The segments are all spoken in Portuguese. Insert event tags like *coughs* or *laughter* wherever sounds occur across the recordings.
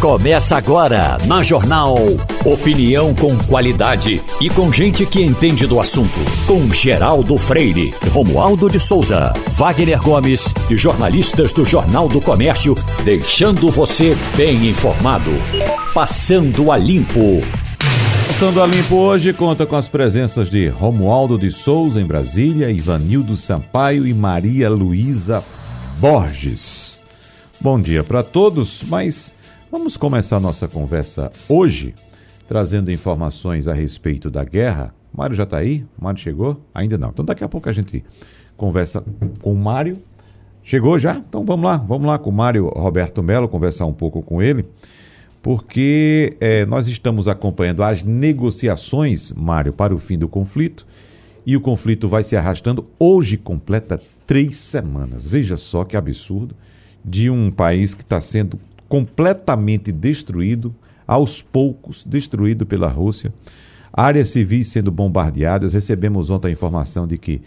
Começa agora na Jornal. Opinião com qualidade e com gente que entende do assunto. Com Geraldo Freire, Romualdo de Souza, Wagner Gomes e jornalistas do Jornal do Comércio, deixando você bem informado. Passando a Limpo. Passando a Limpo hoje conta com as presenças de Romualdo de Souza em Brasília, Ivanildo Sampaio e Maria Luísa Borges. Bom dia para todos, mas Vamos começar nossa conversa hoje trazendo informações a respeito da guerra. Mário já está aí? Mário chegou? Ainda não. Então daqui a pouco a gente conversa com o Mário. Chegou já? Então vamos lá, vamos lá com o Mário Roberto Melo, conversar um pouco com ele, porque é, nós estamos acompanhando as negociações, Mário, para o fim do conflito, e o conflito vai se arrastando. Hoje completa três semanas. Veja só que absurdo de um país que está sendo completamente destruído, aos poucos, destruído pela Rússia. Áreas civis sendo bombardeadas. Recebemos ontem a informação de que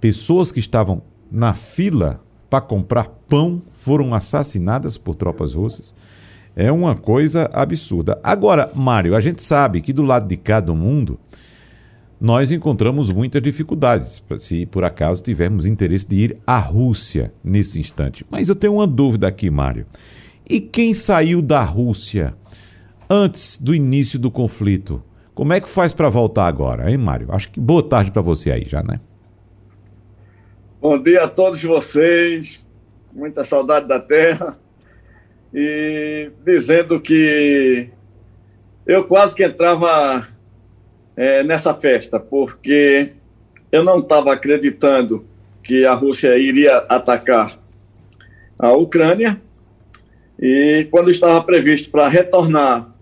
pessoas que estavam na fila para comprar pão foram assassinadas por tropas russas. É uma coisa absurda. Agora, Mário, a gente sabe que do lado de cá do mundo nós encontramos muitas dificuldades, se por acaso tivermos interesse de ir à Rússia nesse instante. Mas eu tenho uma dúvida aqui, Mário. E quem saiu da Rússia antes do início do conflito? Como é que faz para voltar agora, hein, Mário? Acho que boa tarde para você aí já, né? Bom dia a todos vocês. Muita saudade da terra. E dizendo que eu quase que entrava é, nessa festa, porque eu não estava acreditando que a Rússia iria atacar a Ucrânia e quando estava previsto para retornar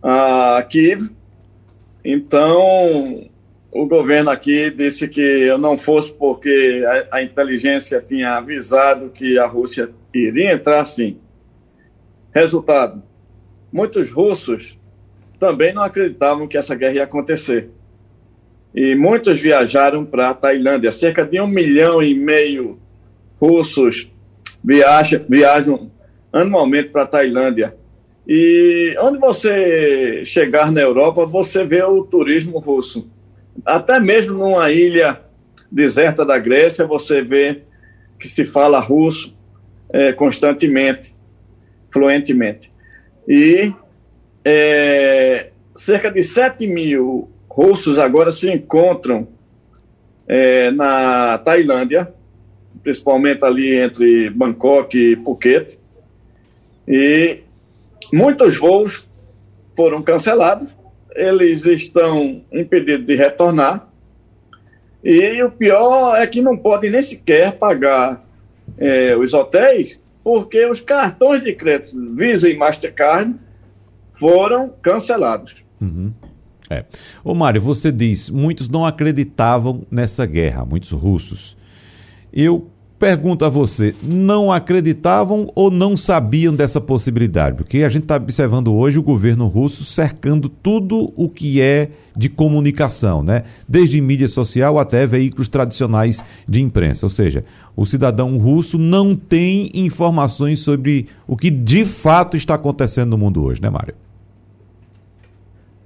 a Kiev, então o governo aqui disse que eu não fosse porque a, a inteligência tinha avisado que a Rússia iria entrar sim. Resultado: muitos russos também não acreditavam que essa guerra ia acontecer. E muitos viajaram para a Tailândia. Cerca de um milhão e meio russos viajam, viajam anualmente para a Tailândia. E onde você chegar na Europa, você vê o turismo russo. Até mesmo numa ilha deserta da Grécia, você vê que se fala russo é, constantemente, fluentemente. E é, cerca de 7 mil russos agora se encontram é, na Tailândia, principalmente ali entre Bangkok e Phuket. E muitos voos foram cancelados, eles estão impedidos de retornar. E o pior é que não podem nem sequer pagar é, os hotéis, porque os cartões de crédito Visa e Mastercard foram cancelados. Uhum. É. Ô Mário, você diz, muitos não acreditavam nessa guerra, muitos russos. Eu Pergunto a você, não acreditavam ou não sabiam dessa possibilidade? Porque a gente está observando hoje o governo russo cercando tudo o que é de comunicação, né? Desde mídia social até veículos tradicionais de imprensa. Ou seja, o cidadão russo não tem informações sobre o que de fato está acontecendo no mundo hoje, né, Mário?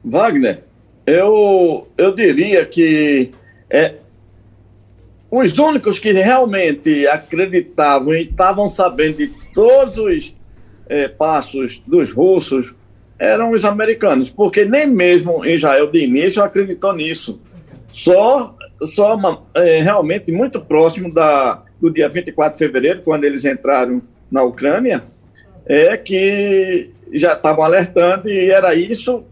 Wagner, eu, eu diria que é, os únicos que realmente acreditavam e estavam sabendo de todos os é, passos dos russos eram os americanos, porque nem mesmo Israel de início acreditou nisso. Só, só é, realmente muito próximo da, do dia 24 de fevereiro, quando eles entraram na Ucrânia, é que já estavam alertando e era isso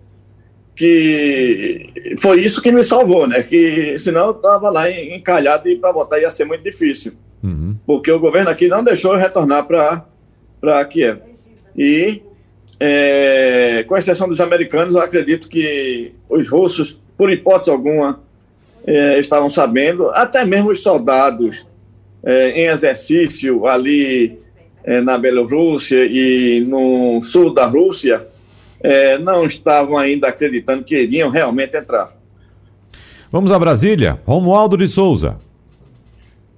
que foi isso que me salvou, né? Que senão eu estava lá encalhado e para votar ia ser muito difícil. Uhum. Porque o governo aqui não deixou eu retornar para Kiev. E, é, com exceção dos americanos, eu acredito que os russos, por hipótese alguma, é, estavam sabendo, até mesmo os soldados é, em exercício ali é, na Bielorrússia e no sul da Rússia é, não estavam ainda acreditando que iriam realmente entrar. Vamos a Brasília. Romualdo de Souza.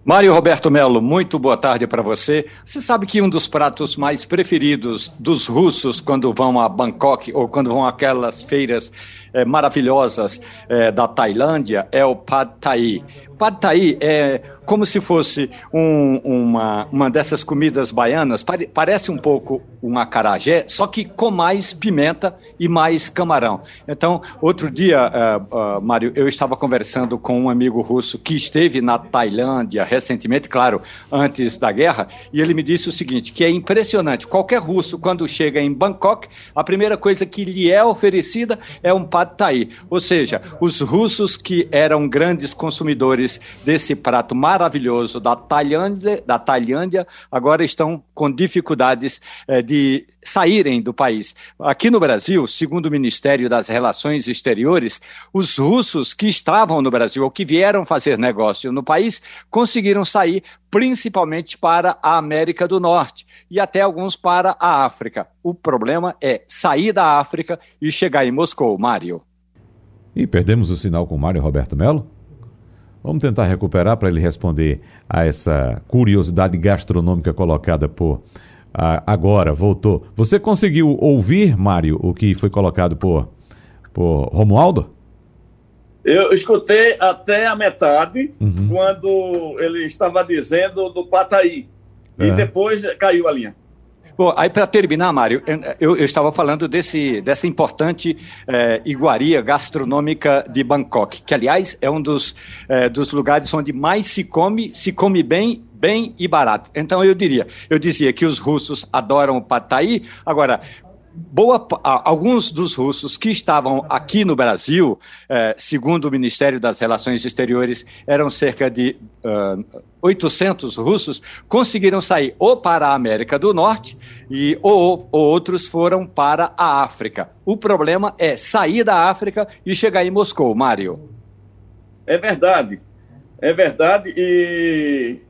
Mário Roberto Melo, muito boa tarde para você. Você sabe que um dos pratos mais preferidos dos russos quando vão a Bangkok ou quando vão àquelas feiras é, maravilhosas é, da Tailândia é o Pad Thai. Pad Thai é como se fosse um, uma, uma dessas comidas baianas, pare, parece um pouco um acarajé, só que com mais pimenta e mais camarão. Então, outro dia, uh, uh, Mário, eu estava conversando com um amigo russo que esteve na Tailândia recentemente, claro, antes da guerra, e ele me disse o seguinte, que é impressionante, qualquer russo, quando chega em Bangkok, a primeira coisa que lhe é oferecida é um pad thai, ou seja, os russos que eram grandes consumidores desse prato maravilhoso, da Tailândia, da Tailândia agora estão com dificuldades eh, de saírem do país. Aqui no Brasil, segundo o Ministério das Relações Exteriores, os russos que estavam no Brasil ou que vieram fazer negócio no país conseguiram sair principalmente para a América do Norte e até alguns para a África. O problema é sair da África e chegar em Moscou, Mário. E perdemos o sinal com Mário Roberto Melo? Vamos tentar recuperar para ele responder a essa curiosidade gastronômica colocada por agora, voltou. Você conseguiu ouvir, Mário, o que foi colocado por, por Romualdo? Eu escutei até a metade, uhum. quando ele estava dizendo do Pataí. E depois caiu a linha. Bom, aí para terminar, Mário, eu, eu, estava falando desse, dessa importante é, iguaria gastronômica de Bangkok, que aliás é um dos, é, dos lugares onde mais se come, se come bem bem e barato. Então eu diria, eu dizia que os russos adoram o pad thai. Agora, boa, alguns dos russos que estavam aqui no Brasil, eh, segundo o Ministério das Relações Exteriores, eram cerca de uh, 800 russos, conseguiram sair ou para a América do Norte e ou, ou outros foram para a África. O problema é sair da África e chegar em Moscou, Mário. É verdade, é verdade e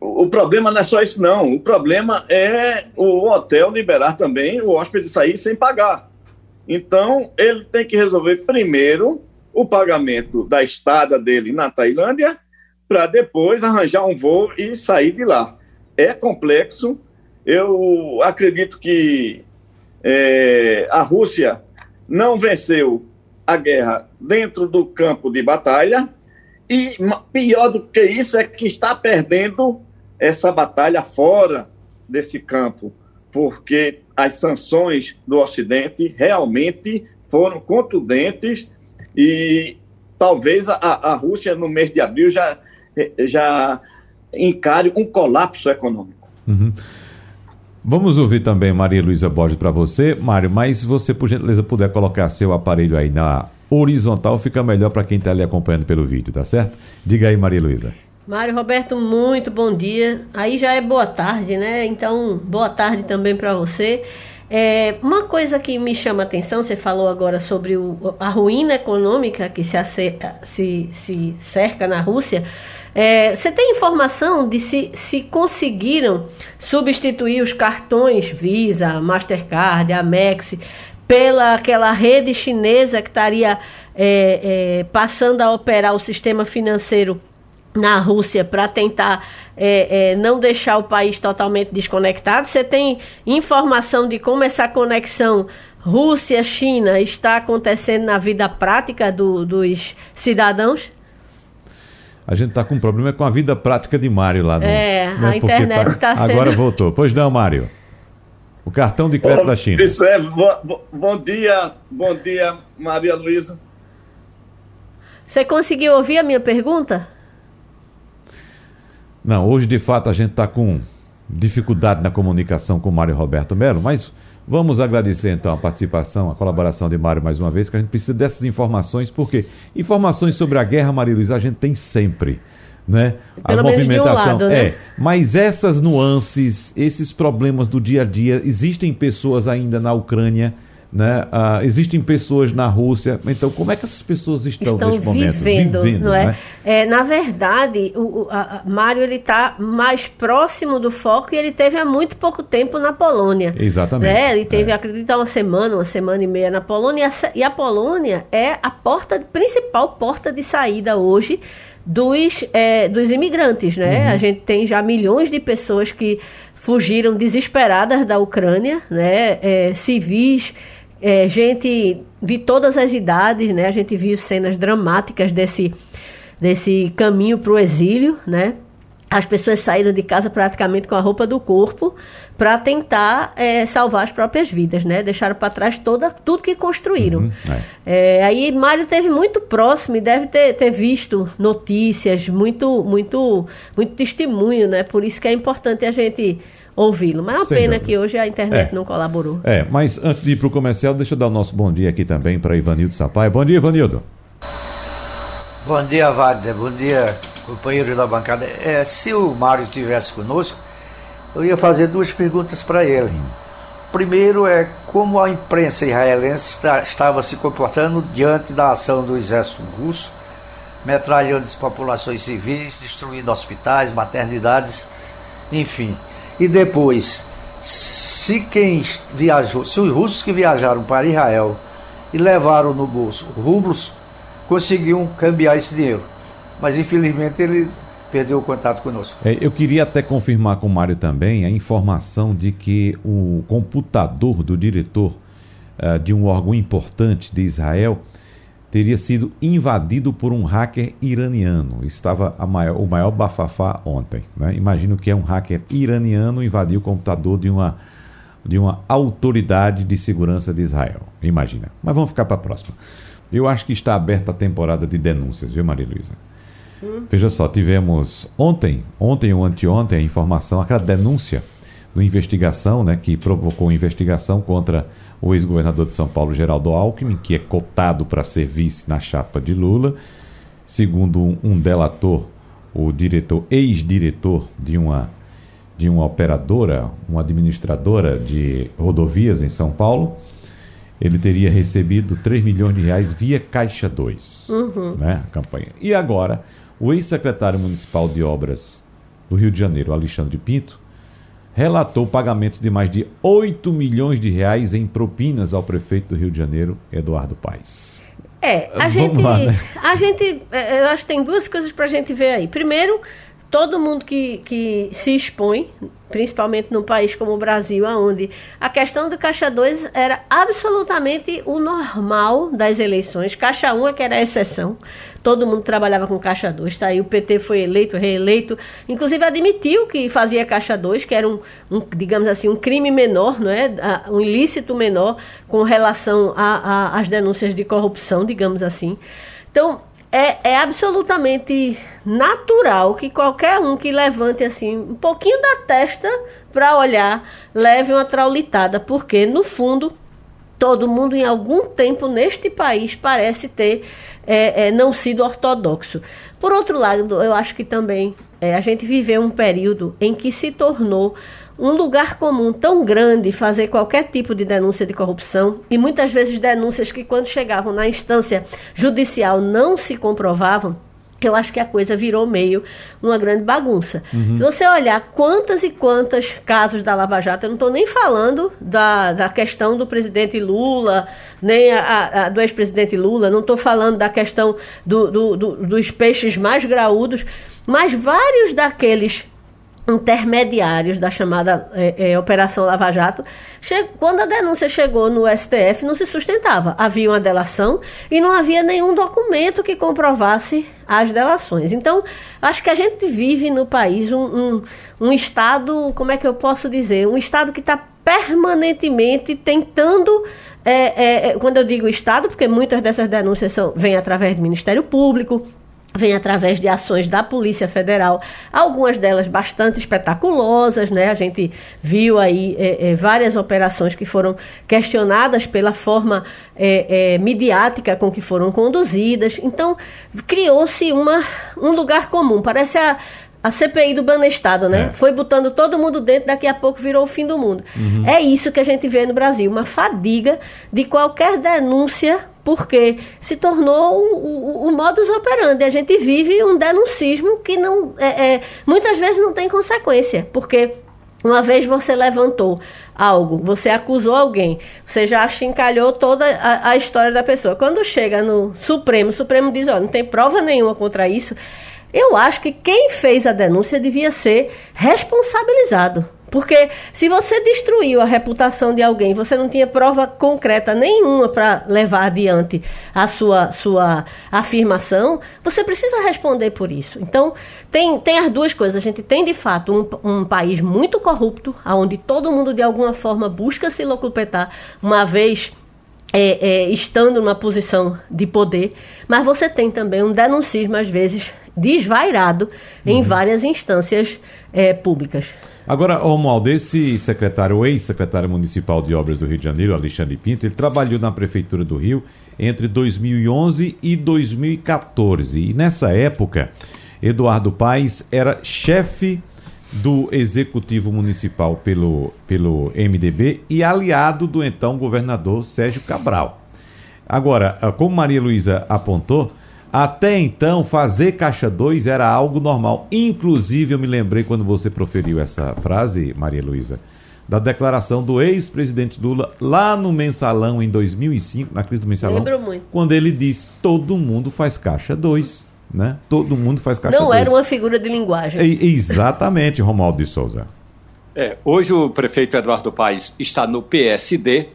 o problema não é só isso, não. O problema é o hotel liberar também o hóspede sair sem pagar. Então, ele tem que resolver primeiro o pagamento da estada dele na Tailândia, para depois arranjar um voo e sair de lá. É complexo. Eu acredito que é, a Rússia não venceu a guerra dentro do campo de batalha, e pior do que isso é que está perdendo essa batalha fora desse campo, porque as sanções do Ocidente realmente foram contundentes e talvez a, a Rússia, no mês de abril, já, já encare um colapso econômico. Uhum. Vamos ouvir também Maria Luísa Borges para você, Mário, mas se você, por gentileza, puder colocar seu aparelho aí na horizontal, fica melhor para quem está ali acompanhando pelo vídeo, tá certo? Diga aí, Maria Luísa. Mário Roberto, muito bom dia. Aí já é boa tarde, né? Então, boa tarde também para você. É, uma coisa que me chama a atenção, você falou agora sobre o, a ruína econômica que se, se, se cerca na Rússia. É, você tem informação de se, se conseguiram substituir os cartões Visa, Mastercard, Amex pela aquela rede chinesa que estaria é, é, passando a operar o sistema financeiro na Rússia para tentar é, é, não deixar o país totalmente desconectado. Você tem informação de como essa conexão Rússia-China está acontecendo na vida prática do, dos cidadãos? A gente está com um problema com a vida prática de Mário lá. No, é, né? a internet está sendo... Agora voltou. Pois não, Mário. O cartão de crédito da China. Isso é. Bom, bom dia, bom dia, Maria Luísa. Você conseguiu ouvir a minha pergunta? Não, hoje de fato a gente está com dificuldade na comunicação com o Mário Roberto Melo, mas vamos agradecer então a participação, a colaboração de Mário mais uma vez, que a gente precisa dessas informações, porque informações sobre a guerra, Maria Luiz, a gente tem sempre. Né? Pelo a movimentação um lado, né? é, mas essas nuances, esses problemas do dia a dia, existem pessoas ainda na Ucrânia né? Ah, existem pessoas na Rússia, então como é que essas pessoas estão, estão neste momento? Vivendo, não é? Né? é na verdade, o, a Mário ele está mais próximo do foco e ele teve há muito pouco tempo na Polônia. Exatamente. Né? Ele teve, é. acredito, uma semana, uma semana e meia na Polônia e a, e a Polônia é a porta principal porta de saída hoje dos, é, dos imigrantes, né? Uhum. A gente tem já milhões de pessoas que fugiram desesperadas da Ucrânia, né? É, civis, é, gente de todas as idades, né? A gente viu cenas dramáticas desse, desse caminho para o exílio, né? As pessoas saíram de casa praticamente com a roupa do corpo para tentar é, salvar as próprias vidas, né? Deixaram para trás toda, tudo que construíram. Uhum, é. É, aí Mário teve muito próximo e deve ter, ter visto notícias, muito, muito, muito testemunho, né? Por isso que é importante a gente ouvi-lo. Mas é uma Sem pena dúvida. que hoje a internet é. não colaborou. É, mas antes de ir para o comercial, deixa eu dar o nosso bom dia aqui também para Ivanildo Sampaio. Bom dia, Ivanildo. Bom dia, Wagner. Bom dia, companheiro da bancada. É, se o Mário estivesse conosco, eu ia fazer duas perguntas para ele. Primeiro é como a imprensa israelense está, estava se comportando diante da ação do exército russo, metralhando as populações civis, destruindo hospitais, maternidades, enfim. E depois, se quem viajou, se os russos que viajaram para Israel e levaram no bolso rublos, conseguiam cambiar esse dinheiro. Mas infelizmente ele perdeu o contato conosco. É, eu queria até confirmar com o Mário também a informação de que o computador do diretor uh, de um órgão importante de Israel teria sido invadido por um hacker iraniano. Estava maior, o maior bafafá ontem. Né? Imagino que é um hacker iraniano invadiu o computador de uma, de uma autoridade de segurança de Israel. Imagina. Mas vamos ficar para a próxima. Eu acho que está aberta a temporada de denúncias, viu, Maria Luísa? Hum. Veja só, tivemos ontem, ontem ou anteontem, a informação, aquela denúncia de investigação, né, que provocou investigação contra o ex-governador de São Paulo, Geraldo Alckmin, que é cotado para ser vice na chapa de Lula. Segundo um, delator, o diretor, ex-diretor de uma, de uma operadora, uma administradora de rodovias em São Paulo, ele teria recebido 3 milhões de reais via Caixa 2, uhum. né, a campanha. E agora, o ex-secretário municipal de obras do Rio de Janeiro, Alexandre Pinto, relatou pagamentos de mais de 8 milhões de reais em propinas ao prefeito do Rio de Janeiro, Eduardo Paes. É, a Vamos gente, lá, né? a gente, é, eu acho que tem duas coisas para a gente ver aí. Primeiro, todo mundo que, que se expõe, principalmente num país como o Brasil, onde a questão do Caixa 2 era absolutamente o normal das eleições. Caixa 1 é que era a exceção. Todo mundo trabalhava com Caixa 2. Tá? o PT foi eleito, reeleito. Inclusive admitiu que fazia Caixa 2, que era um, um digamos assim, um crime menor, não é? um ilícito menor com relação às denúncias de corrupção, digamos assim. Então, é, é absolutamente natural que qualquer um que levante assim um pouquinho da testa para olhar leve uma traulitada, porque no fundo todo mundo em algum tempo neste país parece ter é, é, não sido ortodoxo. Por outro lado, eu acho que também é, a gente viveu um período em que se tornou um lugar comum tão grande fazer qualquer tipo de denúncia de corrupção e muitas vezes denúncias que quando chegavam na instância judicial não se comprovavam que eu acho que a coisa virou meio uma grande bagunça. Uhum. Se você olhar quantas e quantas casos da Lava Jato, eu não estou nem falando da, da questão do presidente Lula, nem a, a, do ex-presidente Lula, não estou falando da questão do, do, do, dos peixes mais graúdos, mas vários daqueles intermediários da chamada é, é, Operação Lava Jato, quando a denúncia chegou no STF, não se sustentava. Havia uma delação e não havia nenhum documento que comprovasse as delações. Então, acho que a gente vive no país um, um, um Estado, como é que eu posso dizer? Um Estado que está permanentemente tentando, é, é, é, quando eu digo Estado, porque muitas dessas denúncias são, vêm através do Ministério Público, vem através de ações da Polícia Federal, algumas delas bastante espetaculosas, né? A gente viu aí é, é, várias operações que foram questionadas pela forma é, é midiática com que foram conduzidas. Então, criou-se uma um lugar comum. Parece a a CPI do Banestado, né? É. Foi botando todo mundo dentro, daqui a pouco virou o fim do mundo. Uhum. É isso que a gente vê no Brasil, uma fadiga de qualquer denúncia, porque se tornou o, o, o modus operandi. A gente vive um denuncismo que não, é, é, muitas vezes não tem consequência, porque uma vez você levantou algo, você acusou alguém, você já achincalhou toda a, a história da pessoa. Quando chega no Supremo, o Supremo diz, ó, não tem prova nenhuma contra isso Eu acho que quem fez a denúncia devia ser responsabilizado. Porque se você destruiu a reputação de alguém, você não tinha prova concreta nenhuma para levar adiante a sua, sua afirmação, você precisa responder por isso. Então, tem, tem as duas coisas. A gente tem, de fato, um, um país muito corrupto, onde todo mundo, de alguma forma, busca se locupletar, uma vez é, é, estando numa posição de poder, mas você tem também um denuncismo, às vezes, desvairado uhum. em várias instâncias é, públicas. Agora, Romualdo, esse secretário, ex-secretário municipal de obras do Rio de Janeiro, Alexandre Pinto, ele trabalhou na Prefeitura do Rio entre 2011 e 2014. E nessa época, Eduardo Paes era chefe do Executivo Municipal pelo, pelo MDB e aliado do então governador Sérgio Cabral. Agora, como Maria Luísa apontou, até então, fazer caixa 2 era algo normal. Inclusive, eu me lembrei quando você proferiu essa frase, Maria Luísa, da declaração do ex-presidente Lula lá no mensalão em 2005, na crise do mensalão. Lembro muito. Quando ele disse: todo mundo faz caixa 2. Né? Todo mundo faz caixa 2. Não dois. era uma figura de linguagem. É, exatamente, Romualdo de Souza. É, hoje o prefeito Eduardo Paes está no PSD,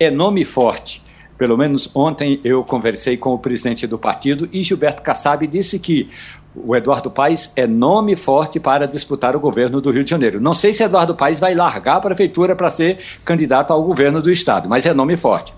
é nome forte pelo menos ontem eu conversei com o presidente do partido e Gilberto Kassab disse que o Eduardo Paes é nome forte para disputar o governo do Rio de Janeiro. Não sei se Eduardo Paes vai largar a prefeitura para ser candidato ao governo do estado, mas é nome forte.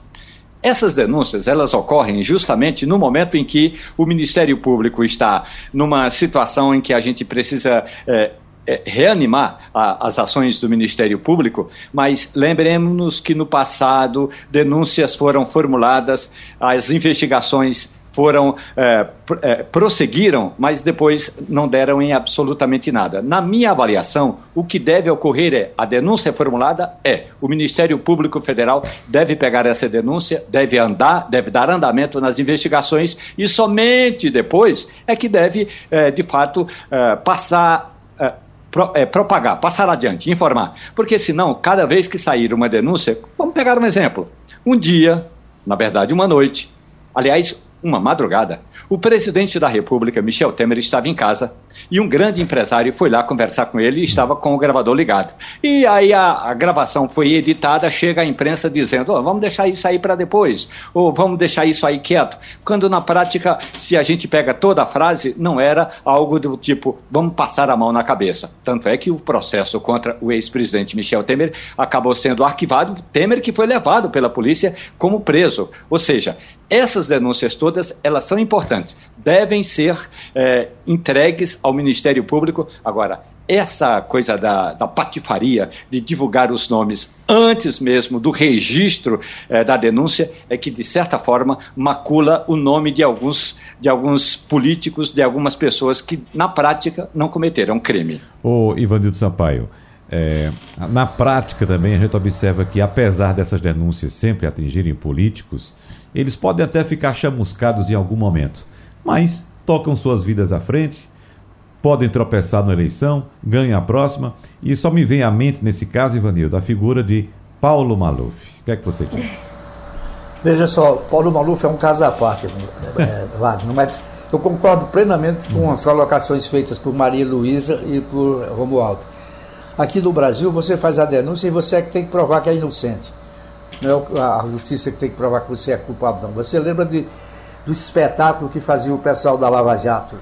Essas denúncias, elas ocorrem justamente no momento em que o Ministério Público está numa situação em que a gente precisa é, é, reanimar a, as ações do Ministério Público, mas lembremos-nos que no passado denúncias foram formuladas, as investigações foram é, é, prosseguiram, mas depois não deram em absolutamente nada. Na minha avaliação, o que deve ocorrer é a denúncia formulada é o Ministério Público Federal deve pegar essa denúncia, deve andar, deve dar andamento nas investigações e somente depois é que deve é, de fato é, passar é, pro, é, propagar, passar adiante, informar. Porque senão, cada vez que sair uma denúncia, vamos pegar um exemplo. Um dia, na verdade, uma noite, aliás, uma madrugada, o presidente da República, Michel Temer, estava em casa e um grande empresário foi lá conversar com ele e estava com o gravador ligado. E aí a, a gravação foi editada, chega a imprensa dizendo: oh, vamos deixar isso aí para depois, ou vamos deixar isso aí quieto. Quando na prática, se a gente pega toda a frase, não era algo do tipo: vamos passar a mão na cabeça. Tanto é que o processo contra o ex-presidente Michel Temer acabou sendo arquivado. Temer que foi levado pela polícia como preso. Ou seja, essas denúncias todas, elas são importantes, devem ser é, entregues ao Ministério Público. Agora, essa coisa da, da, patifaria de divulgar os nomes antes mesmo do registro é, da denúncia é que, de certa forma, macula o nome de alguns, de alguns políticos, de algumas pessoas que, na prática, não cometeram crime. Ô, Ivanildo Sampaio, é, na prática também a gente observa que, apesar dessas denúncias sempre atingirem políticos, eles podem até ficar chamuscados em algum momento, mas tocam suas vidas à frente, podem tropeçar na eleição, ganham a próxima, e só me vem à mente nesse caso, Ivanildo, a figura de Paulo Maluf. O que é que você diz? Veja só, Paulo Maluf é um caso à parte, é, Wagner, mas eu concordo plenamente com as colocações feitas por Maria Luísa e por Romualdo. Aqui no Brasil, você faz a denúncia e você é que tem que provar que é inocente. Não é a justiça que tem que provar que você é culpado, não. Você lembra de, do espetáculo que fazia o pessoal da Lava Jato?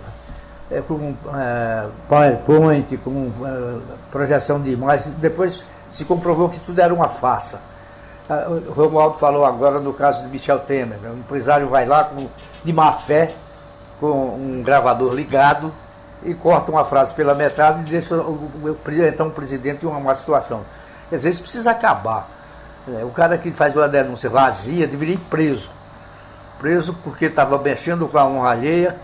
É, com é, PowerPoint, com é, projeção de imagens. Depois se comprovou que tudo era uma farsa. É, o Romualdo falou agora no caso de Michel Temer. Né? O empresário vai lá com, de má fé, com um gravador ligado, e corta uma frase pela metade e deixa o, o, então o presidente em uma má situação. Às vezes precisa acabar. É, o cara que faz uma denúncia vazia deveria ir preso. Preso porque estava mexendo com a honra alheia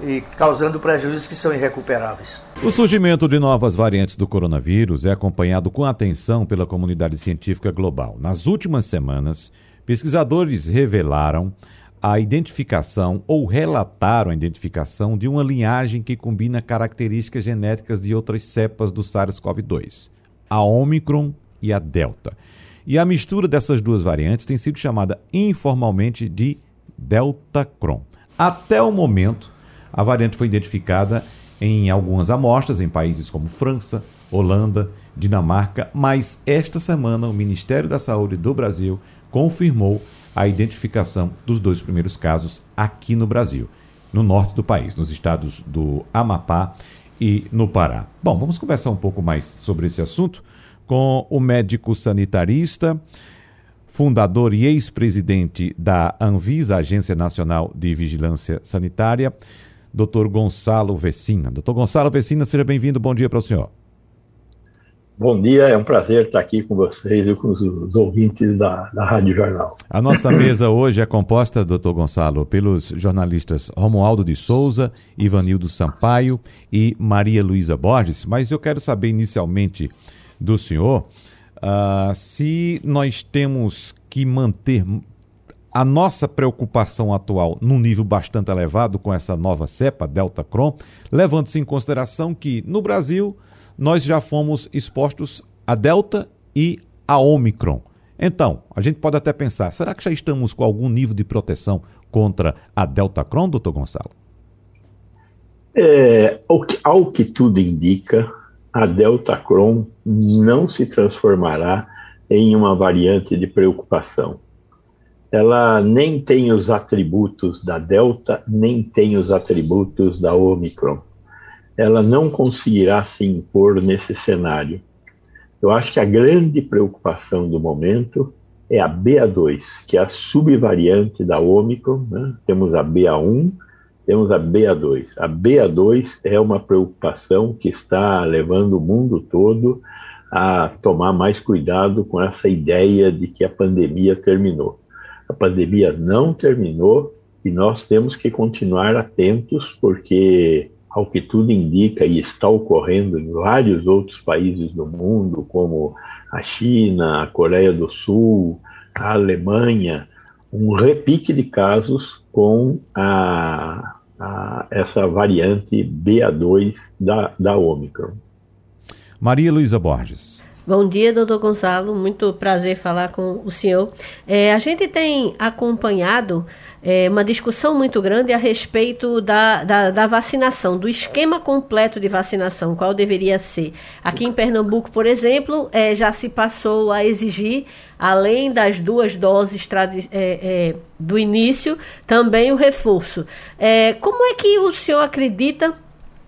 e causando prejuízos que são irrecuperáveis. O surgimento de novas variantes do coronavírus é acompanhado com atenção pela comunidade científica global. Nas últimas semanas, pesquisadores revelaram a identificação ou relataram a identificação de uma linhagem que combina características genéticas de outras cepas do SARS-CoV-2, a Omicron e a Delta. E a mistura dessas duas variantes tem sido chamada informalmente de Deltacron. Até o momento, a variante foi identificada em algumas amostras em países como França, Holanda, Dinamarca, mas esta semana o Ministério da Saúde do Brasil confirmou a identificação dos dois primeiros casos aqui no Brasil, no norte do país, nos estados do Amapá e no Pará. Bom, vamos conversar um pouco mais sobre esse assunto com o médico sanitarista, fundador e ex-presidente da Anvisa, Agência Nacional de Vigilância Sanitária, Dr. Gonçalo Vecina. Dr. Gonçalo Vecina, seja bem-vindo. Bom dia para o senhor. Bom dia, é um prazer estar aqui com vocês e com os, os ouvintes da, da Rádio Jornal. A nossa mesa hoje é composta, doutor Gonçalo, pelos jornalistas Romualdo de Souza, Ivanildo Sampaio e Maria Luísa Borges, mas eu quero saber inicialmente do senhor uh, se nós temos que manter a nossa preocupação atual num nível bastante elevado com essa nova cepa, Delta Cron, levando-se em consideração que no Brasil nós já fomos expostos a Delta e a Omicron. Então, a gente pode até pensar, será que já estamos com algum nível de proteção contra a Delta Cron, doutor Gonçalo? É, ao, que, ao que tudo indica, a Delta Cron não se transformará em uma variante de preocupação. Ela nem tem os atributos da Delta, nem tem os atributos da Omicron ela não conseguirá se impor nesse cenário. Eu acho que a grande preocupação do momento é a BA2, que é a subvariante da Omicron. Né? Temos a BA1, temos a BA2. A BA2 é uma preocupação que está levando o mundo todo a tomar mais cuidado com essa ideia de que a pandemia terminou. A pandemia não terminou e nós temos que continuar atentos, porque ao que tudo indica e está ocorrendo em vários outros países do mundo, como a China, a Coreia do Sul, a Alemanha, um repique de casos com a, a, essa variante BA2 da, da Omicron. Maria Luísa Borges. Bom dia, doutor Gonçalo. Muito prazer falar com o senhor. É, a gente tem acompanhado é, uma discussão muito grande a respeito da, da, da, vacinação, do esquema completo de vacinação, qual deveria ser. Aqui em Pernambuco, por exemplo, é, já se passou a exigir, além das duas doses é, é, do início, também o reforço. É, como é que o senhor acredita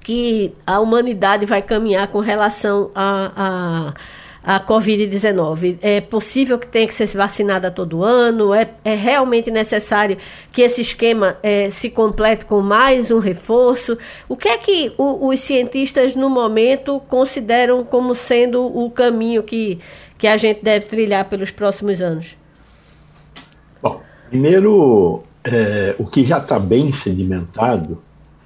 que a humanidade vai caminhar com relação a, a a Covid-19? É possível que tenha que ser vacinada todo ano? É, é realmente necessário que esse esquema é, se complete com mais um reforço? O que é que o, os cientistas, no momento, consideram como sendo o caminho que, que a gente deve trilhar pelos próximos anos? Bom, primeiro, é, o que já está bem sedimentado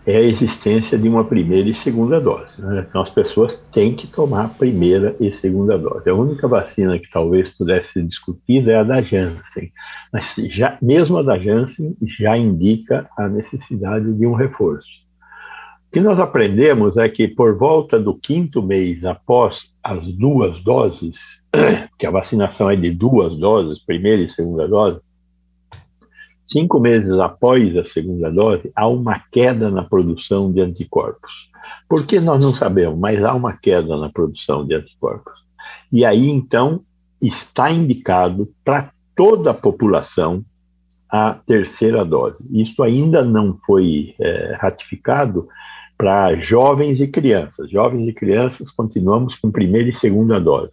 é a existência de uma primeira e segunda dose. Né? Então, as pessoas têm que tomar a primeira e segunda dose. A única vacina que talvez pudesse ser discutida é a da Janssen, mas já, mesmo a da Janssen já indica a necessidade de um reforço. O que nós aprendemos é que, por volta do quinto mês após as duas doses, *clears throat* que a vacinação é de duas doses, primeira e segunda dose, Cinco meses após a segunda dose, há uma queda na produção de anticorpos. Por que nós não sabemos? Mas há uma queda na produção de anticorpos. E aí, então, está indicado para toda a população a terceira dose. Isso ainda não foi é, ratificado para jovens e crianças. Jovens e crianças continuamos com primeira e segunda dose.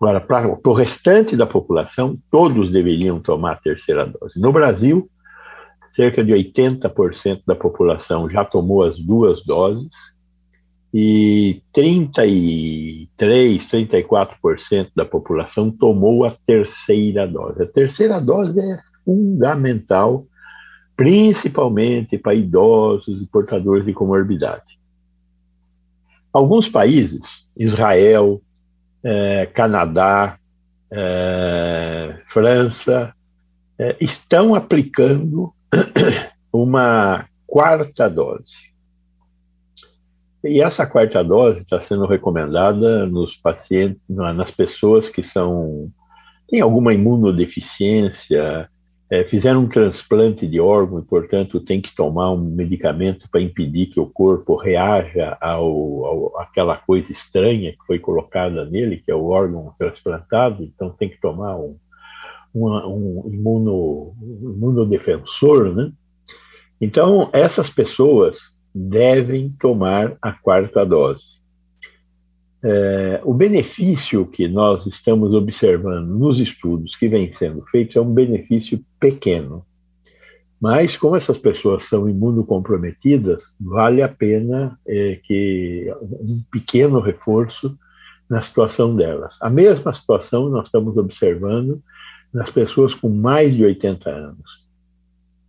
Agora, para o restante da população, todos deveriam tomar a terceira dose. No Brasil, cerca de 80% da população já tomou as duas doses e 33, 34% da população tomou a terceira dose. A terceira dose é fundamental, principalmente para idosos e portadores de comorbidade. Alguns países, Israel, é, Canadá, é, França, é, estão aplicando *clears throat* uma quarta dose. E essa quarta dose está sendo recomendada nos pacientes, nas pessoas que são têm alguma imunodeficiência, é, fizeram um transplante de órgão e, portanto, tem que tomar um medicamento para impedir que o corpo reaja ao, ao, àquela coisa estranha que foi colocada nele, que é o órgão transplantado, então tem que tomar um, uma, um imuno, um imunodefensor, né? Então, essas pessoas devem tomar a quarta dose. É, o benefício que nós estamos observando nos estudos que vêm sendo feitos é um benefício pequeno. Mas, como essas pessoas são imunocomprometidas, vale a pena é, que um pequeno reforço na situação delas. A mesma situação nós estamos observando nas pessoas com mais de 80 anos.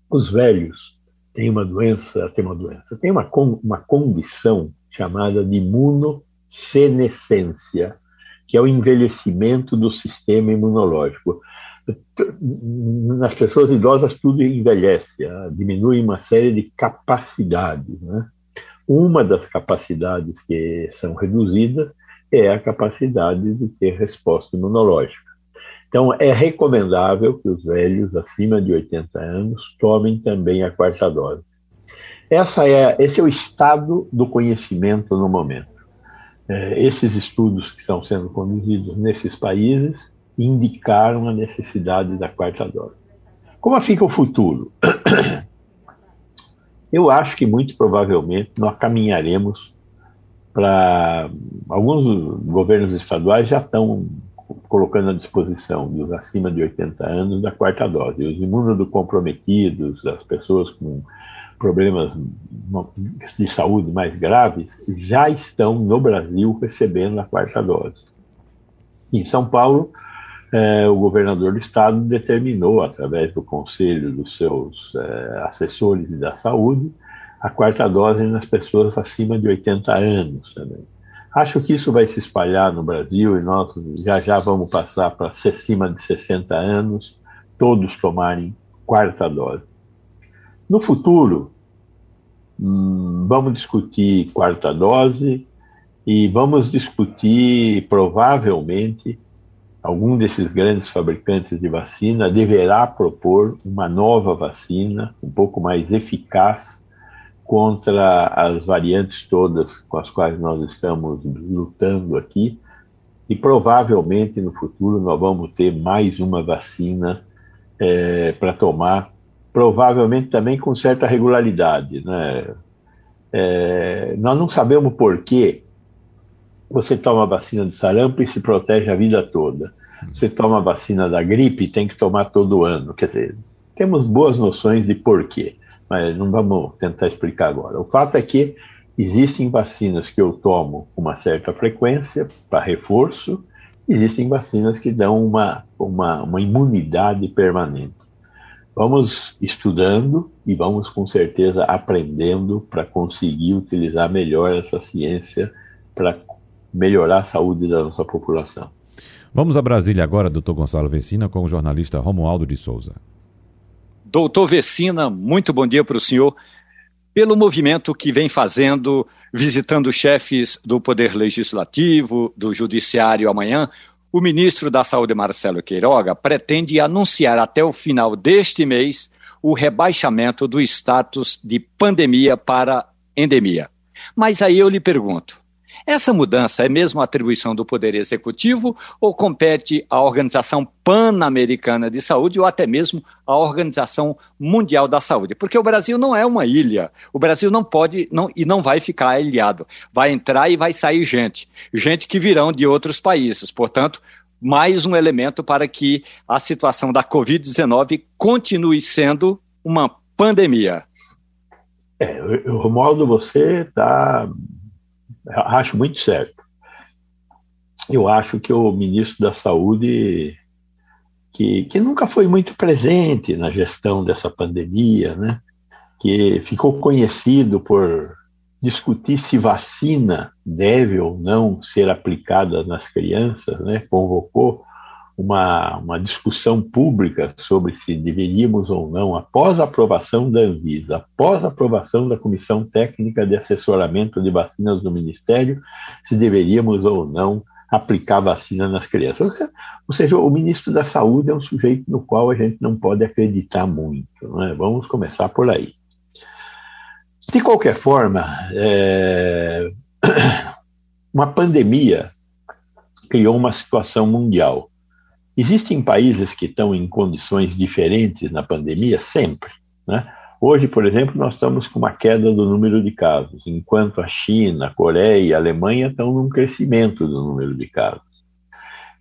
Os velhos têm uma doença, tem uma doença, tem uma, uma condição chamada de imuno senescência, que é o envelhecimento do sistema imunológico. Nas pessoas idosas, tudo envelhece, ah, diminui uma série de capacidades. Né? Uma das capacidades que são reduzidas é a capacidade de ter resposta imunológica. Então, é recomendável que os velhos acima de 80 anos tomem também a quarta dose. Essa é, esse é o estado do conhecimento no momento esses estudos que estão sendo conduzidos nesses países indicaram a necessidade da quarta dose. Como fica o futuro? *clears throat* Eu acho que muito provavelmente nós caminharemos para. Alguns governos estaduais já estão colocando à disposição dos acima de 80 anos da quarta dose. Os imunocomprometidos, as pessoas com problemas de saúde mais graves já estão no Brasil recebendo a quarta dose. Em São Paulo, eh, o governador do estado determinou, através do conselho dos seus eh, assessores da saúde, a quarta dose nas pessoas acima de 80 anos também. Acho que isso vai se espalhar no Brasil e nós já já vamos passar para acima de 60 anos, todos tomarem quarta dose. No futuro, hum, vamos discutir quarta dose e vamos discutir, provavelmente, algum desses grandes fabricantes de vacina deverá propor uma nova vacina, um pouco mais eficaz contra as variantes todas com as quais nós estamos lutando aqui. E provavelmente no futuro nós vamos ter mais uma vacina é, para tomar provavelmente também com certa regularidade. Né? É, nós não sabemos por que você toma a vacina do sarampo e se protege a vida toda. Você toma a vacina da gripe e tem que tomar todo ano. Quer dizer, temos boas noções de porquê, mas não vamos tentar explicar agora. O fato é que existem vacinas que eu tomo com uma certa frequência para reforço, existem vacinas que dão uma, uma, uma imunidade permanente. Vamos estudando e vamos com certeza aprendendo para conseguir utilizar melhor essa ciência para melhorar a saúde da nossa população. Vamos a Brasília agora, doutor Gonçalo Vecina, com o jornalista Romualdo de Souza. Doutor Vecina, muito bom dia para o senhor. Pelo movimento que vem fazendo, visitando chefes do Poder Legislativo, do Judiciário amanhã, o ministro da Saúde, Marcelo Queiroga, pretende anunciar até o final deste mês o rebaixamento do status de pandemia para endemia. Mas aí eu lhe pergunto: essa mudança é mesmo atribuição do Poder Executivo ou compete à Organização Pan-Americana de Saúde ou até mesmo à Organização Mundial da Saúde? Porque o Brasil não é uma ilha. O Brasil não pode não, e não vai ficar ilhado. Vai entrar e vai sair gente. Gente que virão de outros países. Portanto, mais um elemento para que a situação da Covid-19 continue sendo uma pandemia. É, Romualdo, você está acho muito certo. Eu acho que o ministro da Saúde, que, que nunca foi muito presente na gestão dessa pandemia, né? que ficou conhecido por discutir se vacina deve ou não ser aplicada nas crianças, né? convocou uma, uma discussão pública sobre se deveríamos ou não, após a aprovação da Anvisa, após a aprovação da Comissão Técnica de Assessoramento de Vacinas do Ministério, se deveríamos ou não aplicar vacina nas crianças. Ou seja, o ministro da Saúde é um sujeito no qual a gente não pode acreditar muito. Né? Vamos começar por aí. De qualquer forma, é... *coughs* uma pandemia criou uma situação mundial. Existem países que estão em condições diferentes na pandemia sempre. Né? Hoje, por exemplo, nós estamos com uma queda do número de casos, enquanto a China, a Coreia e a Alemanha estão num crescimento do número de casos.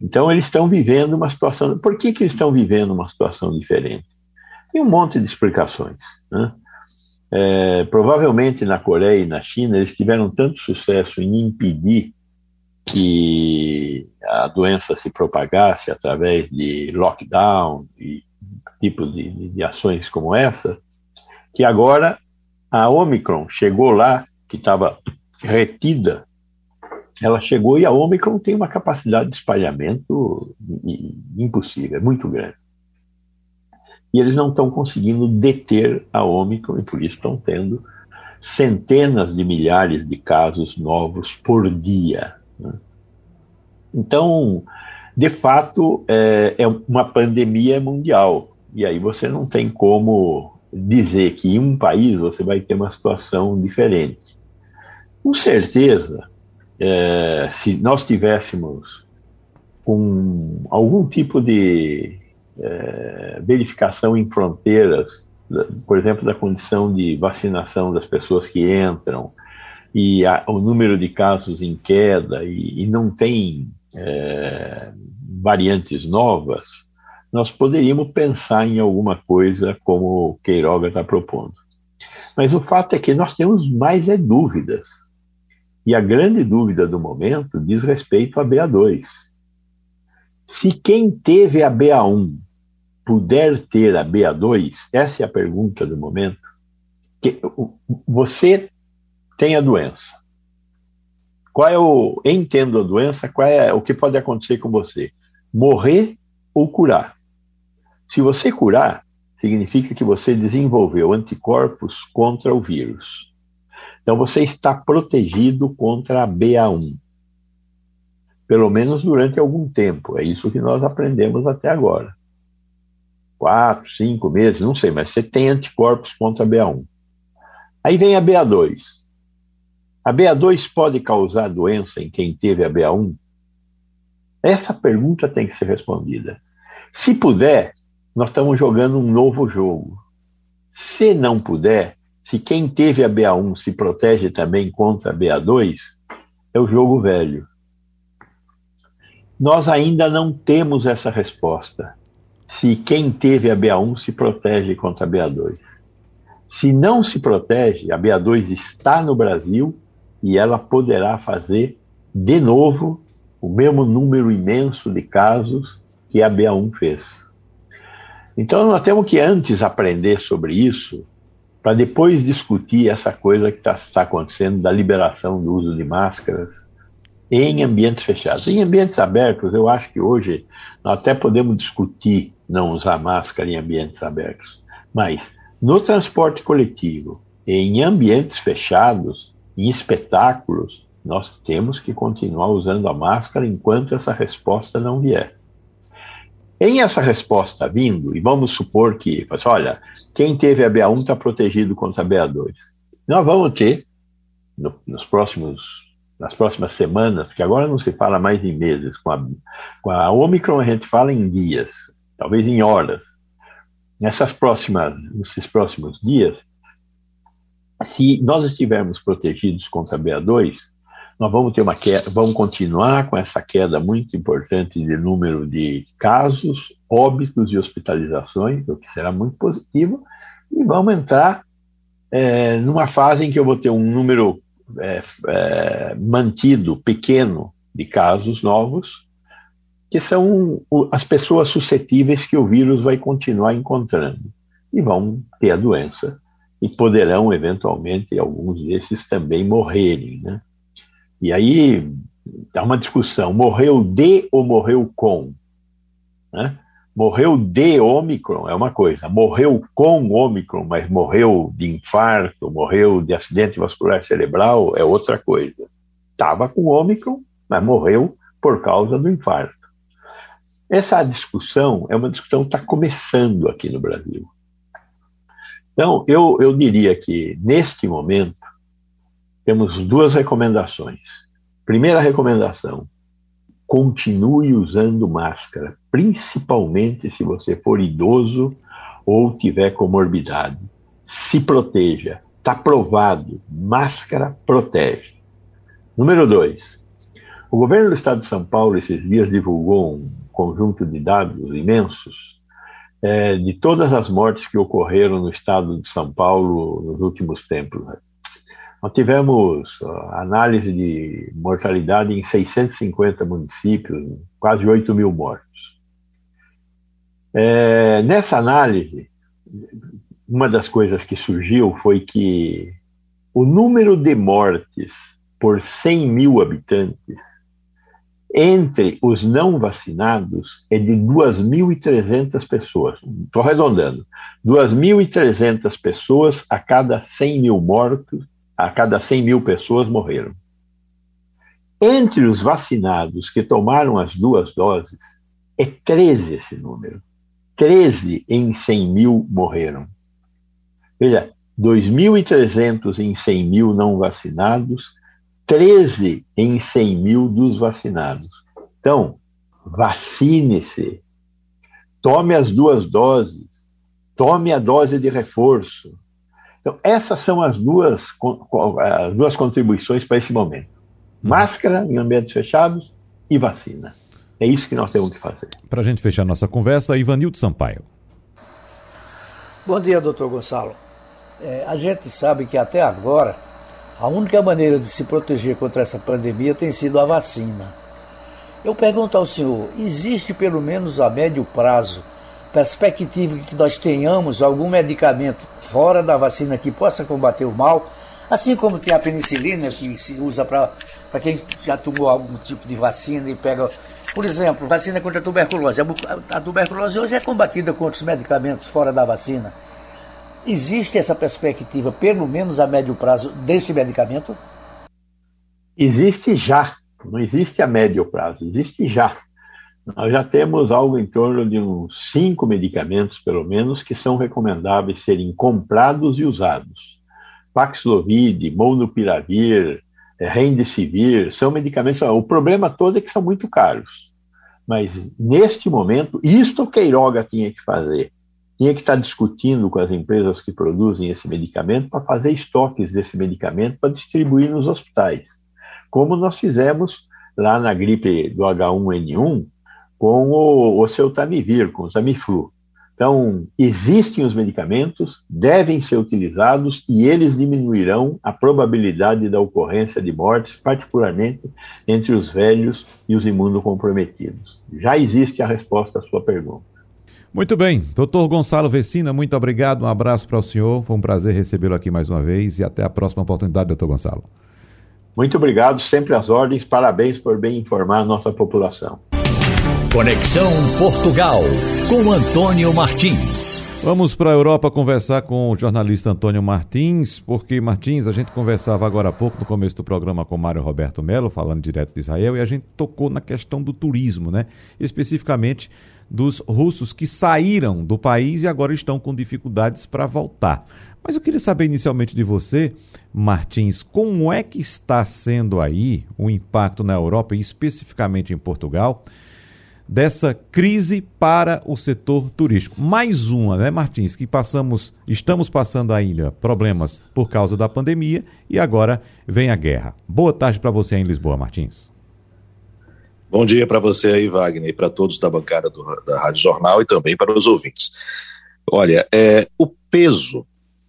Então, eles estão vivendo uma situação. Por que, que eles estão vivendo uma situação diferente? Tem um monte de explicações. Né? É, provavelmente na Coreia e na China eles tiveram tanto sucesso em impedir que a doença se propagasse através de lockdown e tipos de, de, ações como essa, que agora a Omicron chegou lá, que estava retida, ela chegou e a Omicron tem uma capacidade de espalhamento impossível, é muito grande. E eles não estão conseguindo deter a Omicron e por isso estão tendo centenas de milhares de casos novos por dia. Né? Então, de fato, é, é, uma pandemia mundial. E aí você não tem como dizer que em um país você vai ter uma situação diferente. Com certeza, é, se nós tivéssemos um, algum tipo de é, verificação em fronteiras, por exemplo, da condição de vacinação das pessoas que entram, e a, o número de casos em queda, e, e não tem é, variantes novas, nós poderíamos pensar em alguma coisa como o Queiroga está propondo. Mas o fato é que nós temos mais é dúvidas. E a grande dúvida do momento diz respeito a BA2. Se quem teve a BA1 puder ter a BA2, essa é a pergunta do momento. Que você tem a doença. Qual é o, entendo a doença, qual é o que pode acontecer com você? Morrer ou curar. Se você curar, significa que você desenvolveu anticorpos contra o vírus. Então você está protegido contra a BA1. Pelo menos durante algum tempo. É isso que nós aprendemos até agora. Quatro, cinco meses, não sei, mas você tem anticorpos contra a BA1. Aí vem a BA2. A BA2 pode causar doença em quem teve a BA1? Essa pergunta tem que ser respondida. Se puder, nós estamos jogando um novo jogo. Se não puder, se quem teve a BA1 se protege também contra a BA2, é o jogo velho. Nós ainda não temos essa resposta. Se quem teve a BA1 se protege contra a BA2. Se não se protege, a BA2 está no Brasil e ela poderá fazer de novo o mesmo número imenso de casos que a BA1 fez. Então nós temos que antes aprender sobre isso para depois discutir essa coisa que está tá acontecendo da liberação do uso de máscaras em ambientes fechados. Em ambientes abertos, eu acho que hoje nós até podemos discutir não usar máscara em ambientes abertos, mas no transporte coletivo, em ambientes fechados, em espetáculos, nós temos que continuar usando a máscara enquanto essa resposta não vier. Em essa resposta vindo, e vamos supor que, olha, quem teve a BA1 está protegido contra a BA2. Nós vamos ter, no, nos próximos, nas próximas semanas, porque agora não se fala mais em meses, com a, com a Omicron a gente fala em dias, talvez em horas. Nessas próximas, nesses próximos dias, se nós estivermos protegidos contra a BA2, nós vamos ter uma queda, vamos continuar com essa queda muito importante de número de casos, óbitos e hospitalizações, o que será muito positivo, e vamos entrar é, numa fase em que eu vou ter um número é, é, mantido, pequeno, de casos novos, que são as pessoas suscetíveis que o vírus vai continuar encontrando e vão ter a doença e poderão, eventualmente, alguns desses também morrerem. Né? E aí dá uma discussão: morreu de ou morreu com? Né? Morreu de Ômicron é uma coisa, morreu com Ômicron, mas morreu de infarto, morreu de acidente vascular cerebral é outra coisa. Estava com Ômicron, mas morreu por causa do infarto. Essa discussão é uma discussão que está começando aqui no Brasil. Então, eu, eu diria que, neste momento, temos duas recomendações. Primeira recomendação: continue usando máscara, principalmente se você for idoso ou tiver comorbidade. Se proteja. Está provado. Máscara protege. Número dois. O governo do estado de São Paulo, esses dias, divulgou um conjunto de dados imensos é, de todas as mortes que ocorreram no estado de São Paulo nos últimos tempos. Né? Nós tivemos análise de mortalidade em 650 municípios, quase 8 mil mortos. É, nessa análise, uma das coisas que surgiu foi que o número de mortes por 100 mil habitantes entre os não vacinados é de 2.300 pessoas. Estou arredondando. 2.300 pessoas a cada 100 mil mortos, a cada 100 mil pessoas morreram. Entre os vacinados que tomaram as duas doses, é 13 esse número. 13 em 100 mil morreram. Veja, 2.300 em 100 mil não vacinados, 13 em 100 mil dos vacinados. Então, vacine-se, tome as duas doses, tome a dose de reforço. Então, essas são as duas, as duas contribuições para esse momento: máscara em ambientes fechados e vacina. É isso que nós temos que fazer. Para a gente fechar nossa conversa, Ivanildo Sampaio. Bom dia, doutor Gonçalo. É, a gente sabe que até agora a única maneira de se proteger contra essa pandemia tem sido a vacina. Eu pergunto ao senhor: existe pelo menos a médio prazo perspectiva de que nós tenhamos algum medicamento fora da vacina que possa combater o mal? Assim como tem a penicilina, que se usa para quem já tomou algum tipo de vacina e pega. Por exemplo, vacina contra a tuberculose. A tuberculose hoje é combatida com outros medicamentos fora da vacina. Existe essa perspectiva, pelo menos a médio prazo, desse medicamento? Existe já, não existe a médio prazo, existe já. Nós já temos algo em torno de uns cinco medicamentos, pelo menos, que são recomendáveis serem comprados e usados. Paxlovid, Molnupiravir, Remdesivir, são medicamentos. O problema todo é que são muito caros. Mas, neste momento, isto o Queiroga tinha que fazer tinha que estar discutindo com as empresas que produzem esse medicamento para fazer estoques desse medicamento para distribuir nos hospitais, como nós fizemos lá na gripe do H1N1 com o oseltamivir, com o Zamiflu. Então, existem os medicamentos, devem ser utilizados e eles diminuirão a probabilidade da ocorrência de mortes, particularmente entre os velhos e os imunocomprometidos. Já existe a resposta à sua pergunta. Muito bem, doutor Gonçalo Vecina, muito obrigado, um abraço para o senhor, foi um prazer recebê-lo aqui mais uma vez e até a próxima oportunidade, doutor Gonçalo. Muito obrigado, sempre às ordens, parabéns por bem informar a nossa população. Conexão Portugal, com Antônio Martins. Vamos para a Europa conversar com o jornalista Antônio Martins, porque, Martins, a gente conversava agora há pouco, no começo do programa, com Mário Roberto Melo, falando direto de Israel, e a gente tocou na questão do turismo, né? Especificamente dos russos que saíram do país e agora estão com dificuldades para voltar. Mas eu queria saber inicialmente de você, Martins, como é que está sendo aí o impacto na Europa e especificamente em Portugal dessa crise para o setor turístico? Mais uma, né, Martins, que passamos, estamos passando ainda problemas por causa da pandemia e agora vem a guerra. Boa tarde para você em Lisboa, Martins. Bom dia para você aí, Wagner, e para todos da bancada do, da Rádio Jornal e também para os ouvintes. Olha, é, o peso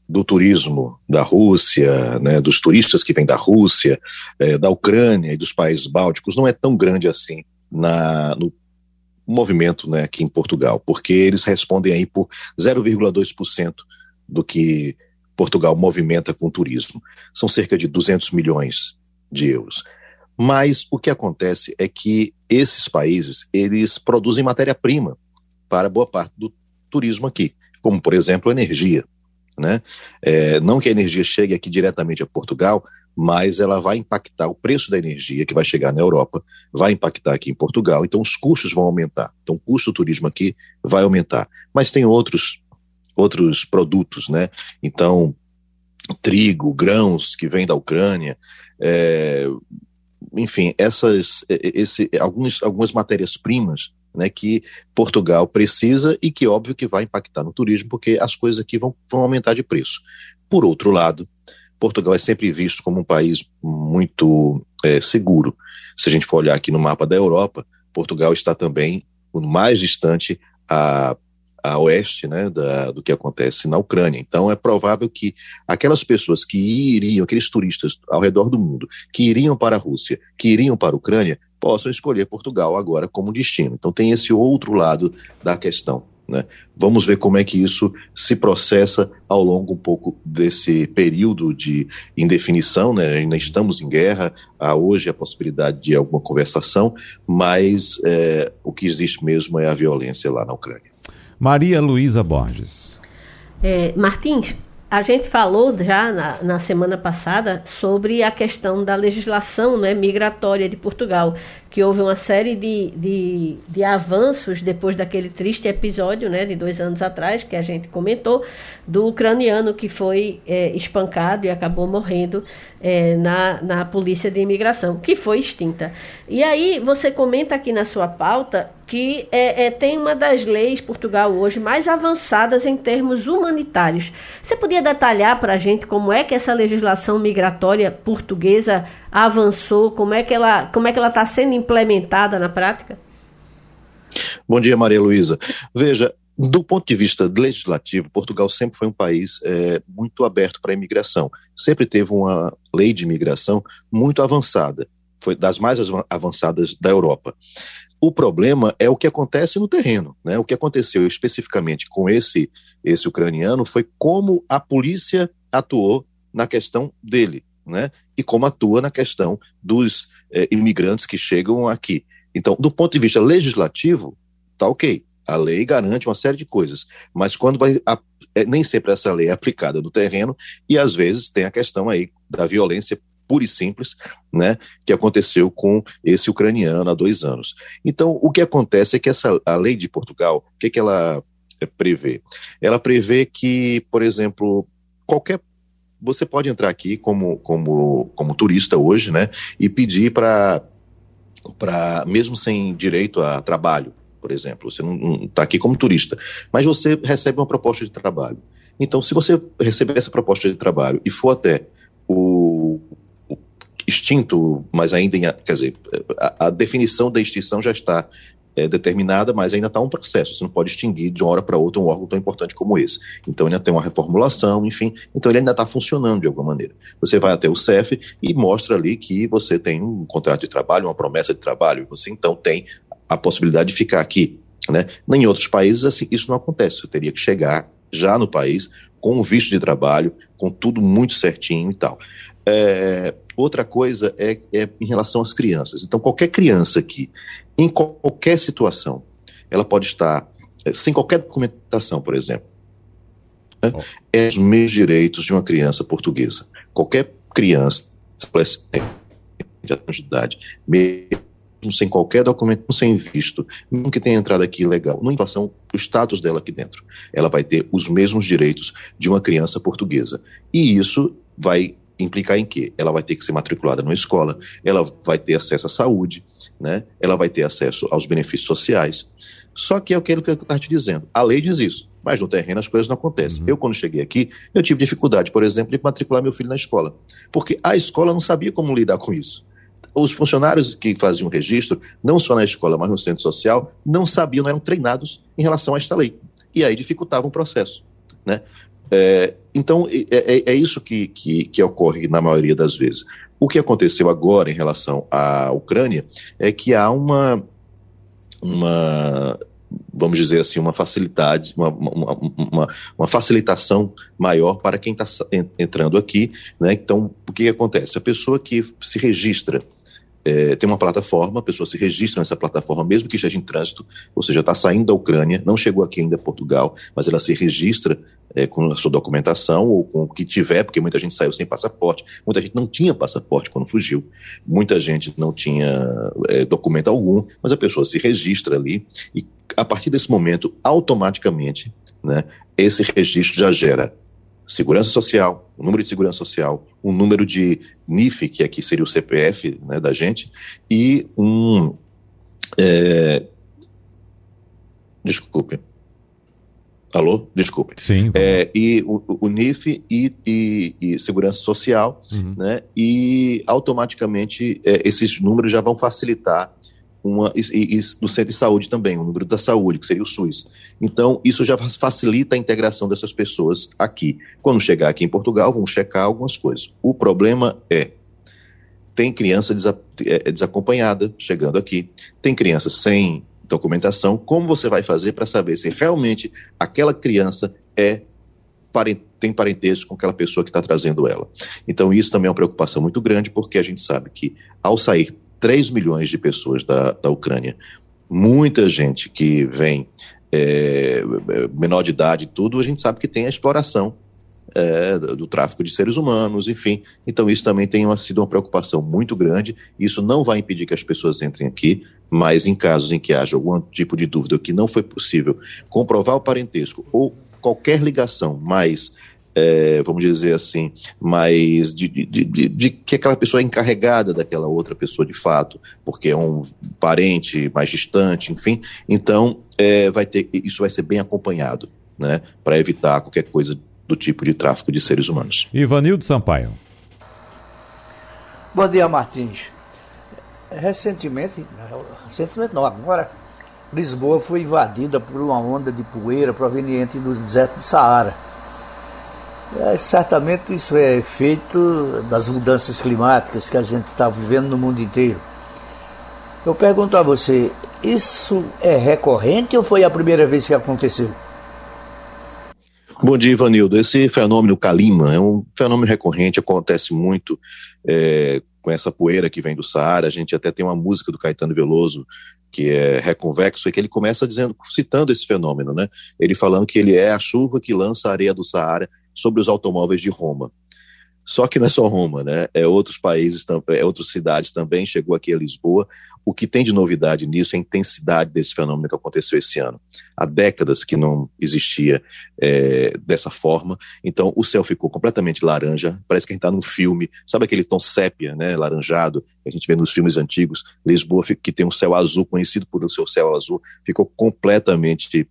do turismo da Rússia, né, dos turistas que vêm da Rússia, é, da Ucrânia e dos países bálticos não é tão grande assim na, no movimento né, aqui em Portugal, porque eles respondem aí por 0,2% do que Portugal movimenta com turismo. São cerca de 200 milhões de euros. Mas o que acontece é que esses países, eles produzem matéria-prima para boa parte do turismo aqui, como, por exemplo, energia. Né? É, não que a energia chegue aqui diretamente a Portugal, mas ela vai impactar o preço da energia que vai chegar na Europa, vai impactar aqui em Portugal, então os custos vão aumentar. Então o custo do turismo aqui vai aumentar. Mas tem outros outros produtos, né? Então trigo, grãos que vêm da Ucrânia, é, enfim, essas, esse, alguns, algumas matérias-primas né, que Portugal precisa e que óbvio que vai impactar no turismo, porque as coisas aqui vão, vão aumentar de preço. Por outro lado, Portugal é sempre visto como um país muito é, seguro. Se a gente for olhar aqui no mapa da Europa, Portugal está também o mais distante a a oeste né, da, do que acontece na Ucrânia. Então é provável que aquelas pessoas que iriam, aqueles turistas ao redor do mundo, que iriam para a Rússia, que iriam para a Ucrânia, possam escolher Portugal agora como destino. Então tem esse outro lado da questão. Né? Vamos ver como é que isso se processa ao longo um pouco desse período de indefinição. Né? Ainda estamos em guerra, há hoje a possibilidade de alguma conversação, mas é, o que existe mesmo é a violência lá na Ucrânia. Maria Luísa Borges. É, Martins, a gente falou já na, na, semana passada sobre a questão da legislação né, migratória de Portugal, que houve uma série de, de, de, avanços depois daquele triste episódio né, de dois anos atrás, que a gente comentou, do ucraniano que foi é, espancado e acabou morrendo é, na, na polícia de imigração, que foi extinta. E aí você comenta aqui na sua pauta que é, é, tem uma das leis Portugal hoje mais avançadas em termos humanitários. Você podia detalhar para a gente como é que essa legislação migratória portuguesa avançou, como é que ela como é que ela está sendo implementada na prática? Bom dia, Maria Luísa. Veja, do ponto de vista legislativo, Portugal sempre foi um país é, muito aberto para a imigração. Sempre teve uma lei de imigração muito avançada, foi das mais avançadas da Europa. O problema é o que acontece no terreno. Né? O que aconteceu especificamente com esse, esse ucraniano foi como a polícia atuou na questão dele, né? e como atua na questão dos é, imigrantes que chegam aqui. Então, do ponto de vista legislativo, tá ok. A lei garante uma série de coisas, mas quando vai, a, é, nem sempre essa lei é aplicada no terreno e às vezes tem a questão aí da violência pura e simples, né, que aconteceu com esse ucraniano há dois anos. Então, o que acontece é que essa a lei de Portugal, o que, que ela é, prevê? Ela prevê que, por exemplo, qualquer você pode entrar aqui como, como, como turista hoje, né, e pedir para mesmo sem direito a trabalho, por exemplo, você não está aqui como turista, mas você recebe uma proposta de trabalho. Então, se você receber essa proposta de trabalho e for até o, extinto, mas ainda em, quer dizer, a, a definição da extinção já está é, determinada, mas ainda está um processo. Você não pode extinguir de uma hora para outra um órgão tão importante como esse. Então ainda tem uma reformulação, enfim. Então ele ainda está funcionando de alguma maneira. Você vai até o CEF e mostra ali que você tem um contrato de trabalho, uma promessa de trabalho. Você então tem a possibilidade de ficar aqui. Né? Em outros países assim, isso não acontece. Você teria que chegar já no país com o visto de trabalho, com tudo muito certinho e tal. É, outra coisa é, é em relação às crianças. Então, qualquer criança que, em qualquer situação, ela pode estar é, sem qualquer documentação, por exemplo, né, oh. é os mesmos direitos de uma criança portuguesa. Qualquer criança, de idade, mesmo sem qualquer documento, sem visto, mesmo que tenha entrado aqui ilegal, não relação o status dela aqui dentro, ela vai ter os mesmos direitos de uma criança portuguesa. E isso vai implicar em quê? Ela vai ter que ser matriculada numa escola, ela vai ter acesso à saúde, né? ela vai ter acesso aos benefícios sociais. Só que é aquilo que eu estava te dizendo. A lei diz isso, mas no terreno as coisas não acontecem. Uhum. Eu, quando cheguei aqui, eu tive dificuldade, por exemplo, de matricular meu filho na escola, porque a escola não sabia como lidar com isso. Os funcionários que faziam o registro, não só na escola, mas no centro social, não sabiam, não eram treinados em relação a esta lei. E aí dificultava o processo. Né? É, então, é, é, é isso que, que, que, ocorre na maioria das vezes. O que aconteceu agora em relação à Ucrânia é que há uma, uma vamos dizer assim, uma facilidade, uma, uma, uma, uma facilitação maior para quem está entrando aqui. Né? Então, o que, acontece? A pessoa que se registra é, tem uma plataforma, a pessoa se registra nessa plataforma, mesmo que esteja em trânsito, ou seja, está saindo da Ucrânia, não chegou aqui ainda a Portugal, mas ela se registra é, com a sua documentação ou com o que tiver, porque muita gente saiu sem passaporte, muita gente não tinha passaporte quando fugiu, muita gente não tinha é, documento algum, mas a pessoa se registra ali e a partir desse momento, automaticamente, né, esse registro já gera segurança social, o número de segurança social, um número de NIF, que aqui seria o CPF né, da gente, e um. É, desculpe. Alô? Desculpe. Sim. É, e o, o NIF e, e, e, segurança social, uhum. né? E automaticamente é, esses números já vão facilitar uma, e, e, no centro de saúde também, o número da saúde, que seria o SUS. Então, isso já facilita a integração dessas pessoas aqui. Quando chegar aqui em Portugal, vão checar algumas coisas. O problema é, tem criança desa, é, desacompanhada chegando aqui, tem criança sem documentação, como você vai fazer para saber se realmente aquela criança é tem parentesco com aquela pessoa que está trazendo ela. Então, isso também é uma preocupação muito grande, porque a gente sabe que, ao sair 3 milhões de pessoas da, da Ucrânia. Muita gente que vem é, menor de idade e tudo, a gente sabe que tem a exploração é, do tráfico de seres humanos, enfim. Então, isso também tem uma, sido uma preocupação muito grande. Isso não vai impedir que as pessoas entrem aqui, mas em casos em que haja algum tipo de dúvida que não foi possível comprovar o parentesco ou qualquer ligação mais é, vamos dizer assim, mais de, de, de, de, que aquela pessoa é encarregada daquela outra pessoa de fato, porque é um parente mais distante, enfim. Então, é, vai ter, isso vai ser bem acompanhado, né, para evitar qualquer coisa do tipo de tráfico de seres humanos. Ivanildo Sampaio. Bom dia, Martins. Recentemente, recentemente não, agora, Lisboa foi invadida por uma onda de poeira proveniente do deserto de Saara é, certamente isso é efeito das mudanças climáticas que a gente está vivendo no mundo inteiro. Eu pergunto a você, isso é recorrente ou foi a primeira vez que aconteceu? Bom dia, Ivanildo. Esse fenômeno Calima é um fenômeno recorrente, acontece muito é, com essa poeira que vem do Saara. A gente até tem uma música do Caetano Veloso que é reconvexo, é que ele começa dizendo, citando esse fenômeno, né? Ele falando que ele é a chuva que lança a areia do Saara sobre os automóveis de Roma. Só que não é só Roma, né? É outros países, é outras cidades também. Chegou aqui a Lisboa. O que tem de novidade nisso é a intensidade desse fenômeno que aconteceu esse ano. Há décadas que não existia é, dessa forma. Então, o céu ficou completamente laranja. Parece que a gente está num filme. Sabe aquele tom sépia, né? Laranjado, que a gente vê nos filmes antigos. Lisboa, que tem um céu azul, conhecido por o seu céu azul, ficou completamente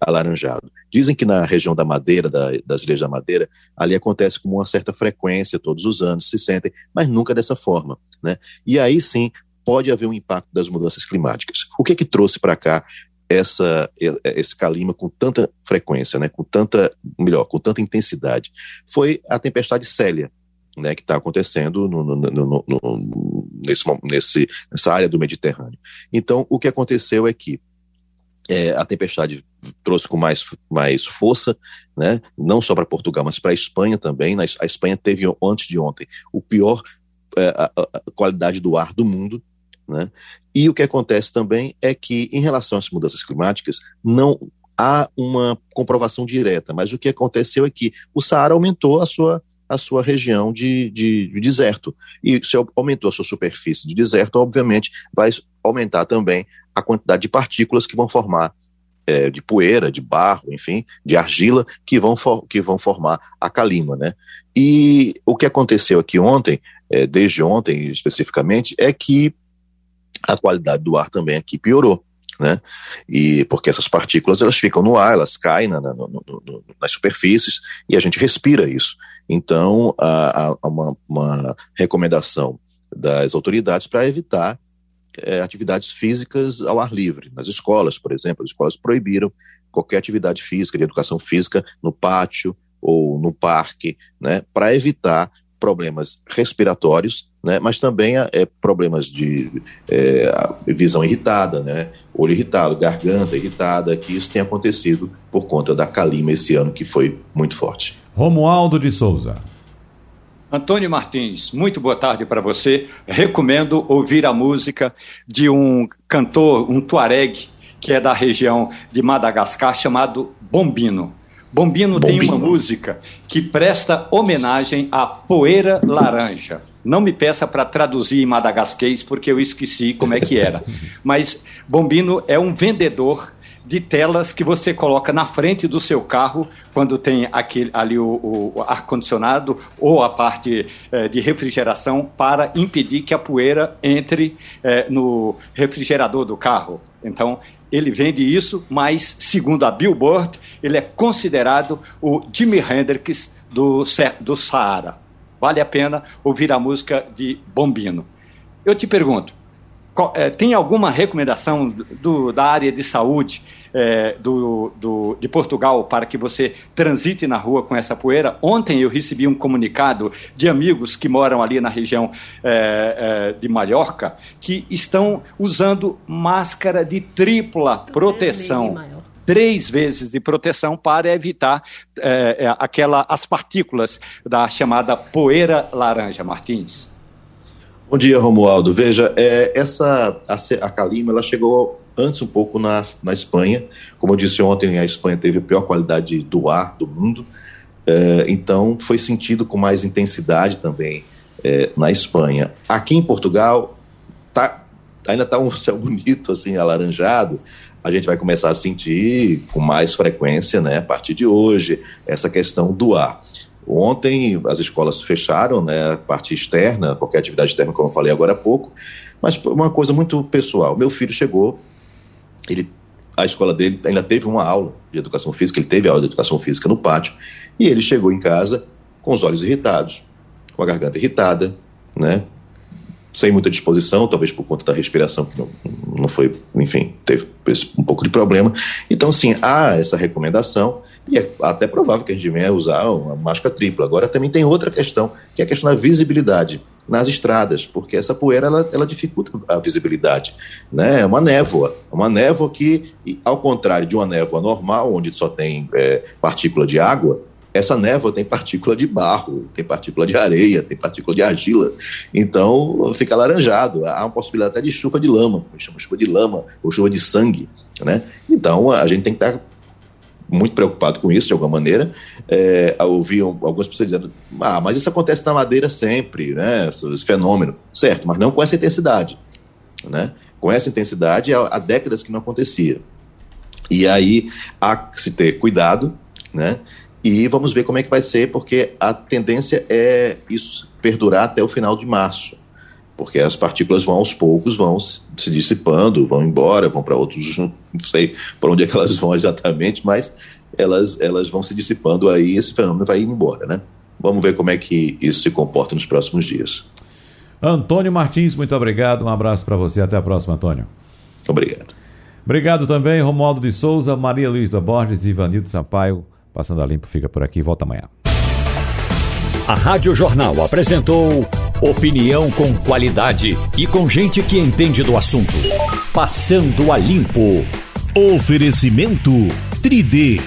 alaranjado. Dizem que na região da Madeira, da, das Ilhas da Madeira, ali acontece com uma certa frequência, todos os anos se sentem, mas nunca dessa forma. Né? E aí sim pode haver um impacto das mudanças climáticas. O que que trouxe para cá essa, esse calima com tanta frequência, né, com tanta, melhor, com tanta intensidade? Foi a tempestade Célia, né, que está acontecendo no, no, no, nesse, nesse, nessa área do Mediterrâneo. Então, o que aconteceu é que é, a tempestade trouxe com mais, mais força, né? não só para Portugal, mas para a Espanha também. A Espanha teve, antes de ontem, o pior é, a, a qualidade do ar do mundo. Né? E o que acontece também é que, em relação às mudanças climáticas, não há uma comprovação direta, mas o que aconteceu é que o Saara aumentou a sua, a sua região de, de, de deserto. E se aumentou a sua superfície de deserto, obviamente vai aumentar também a quantidade de partículas que vão formar é, de poeira, de barro, enfim, de argila, que vão, for, que vão formar a calima, né? E o que aconteceu aqui ontem, é, desde ontem especificamente, é que a qualidade do ar também aqui piorou, né? E porque essas partículas elas ficam no ar, elas caem na, na, no, no, nas superfícies e a gente respira isso. Então, há, há uma, uma recomendação das autoridades para evitar é, atividades físicas ao ar livre. Nas escolas, por exemplo, as escolas proibiram qualquer atividade física, de educação física, no pátio ou no parque, né, para evitar problemas respiratórios, né, mas também é, problemas de é, visão irritada, né, olho irritado, garganta irritada, que isso tem acontecido por conta da calima esse ano, que foi muito forte. Romualdo de Souza. Antônio Martins, muito boa tarde para você. Recomendo ouvir a música de um cantor, um tuareg, que é da região de Madagascar, chamado Bombino. Bombino, Bombino tem uma música que presta homenagem à poeira laranja. Não me peça para traduzir em madagasquês, porque eu esqueci como é que era. *laughs* Mas Bombino é um vendedor de telas que você coloca na frente do seu carro quando tem aquele, ali o, o ar-condicionado ou a parte eh, de refrigeração para impedir que a poeira entre eh, no refrigerador do carro. Então, ele vende isso, mas, segundo a Billboard, ele é considerado o Jimi Hendrix do, do Saara. Vale a pena ouvir a música de Bombino. Eu te pergunto, é, tem alguma recomendação do, da área de saúde é, do, do, de Portugal para que você transite na rua com essa poeira? Ontem eu recebi um comunicado de amigos que moram ali na região é, é de Mallorca que estão usando máscara de tripla proteção três vezes de proteção para evitar aquela, as partículas da chamada poeira laranja, Martins. Bom dia, Romualdo. Veja, é, essa a, a Calima ela chegou antes um pouco na, na Espanha. Como eu disse ontem, a Espanha teve a pior qualidade do ar do mundo. É, então, foi sentido com mais intensidade também é, na Espanha. Aqui em Portugal, tá, ainda está um *laughs* céu bonito, assim, alaranjado. A gente vai começar a sentir com mais frequência, né, a partir de hoje, essa questão do ar. Ontem as escolas fecharam, né, a parte externa, qualquer atividade externa, como eu falei agora há pouco, mas uma coisa muito pessoal. Meu filho chegou, ele, a escola dele ainda teve uma aula de educação física, ele teve aula de educação física no pátio, e ele chegou em casa com os olhos irritados, com a garganta irritada, né, sem muita disposição, talvez por conta da respiração, que não, não foi, enfim, teve um pouco de problema. Então, sim, há essa recomendação e é até provável que a gente venha usar uma máscara tripla. Agora também tem outra questão, que é a questão da visibilidade nas estradas, porque essa poeira ela, ela dificulta a visibilidade. Né? É uma névoa, é uma névoa que, ao contrário de uma névoa normal, onde só tem é, partícula de água, essa névoa tem partícula de barro, tem partícula de areia, tem partícula de argila. Então fica alaranjado. Há uma possibilidade até de chuva de lama, chama chuva de lama ou chuva de sangue. Né? Então a gente tem que estar muito preocupado com isso, de alguma maneira. É, ouvi algumas pessoas dizendo, ah, mas isso acontece na madeira sempre, né? Esse fenômeno. Certo, mas não com essa intensidade. Né? Com essa intensidade, há, há décadas que não acontecia. E aí há que se ter cuidado, né? E vamos ver como é que vai ser, porque a tendência é isso perdurar até o final de março porque as partículas vão aos poucos, vão se dissipando, vão embora, vão para outros, *laughs* não sei por onde é que elas vão exatamente, mas elas, elas vão se dissipando aí esse fenômeno vai indo embora, né? Vamos ver como é que isso se comporta nos próximos dias. Antônio Martins, muito obrigado, um abraço para você, até a próxima, Antônio. Obrigado. Obrigado também, Romualdo de Souza, Maria Luísa Borges e Ivanildo Sampaio. Passando a limpo, fica por aqui, volta amanhã. A Rádio Jornal apresentou opinião com qualidade e com gente que entende do assunto. Passando a limpo. Oferecimento 3D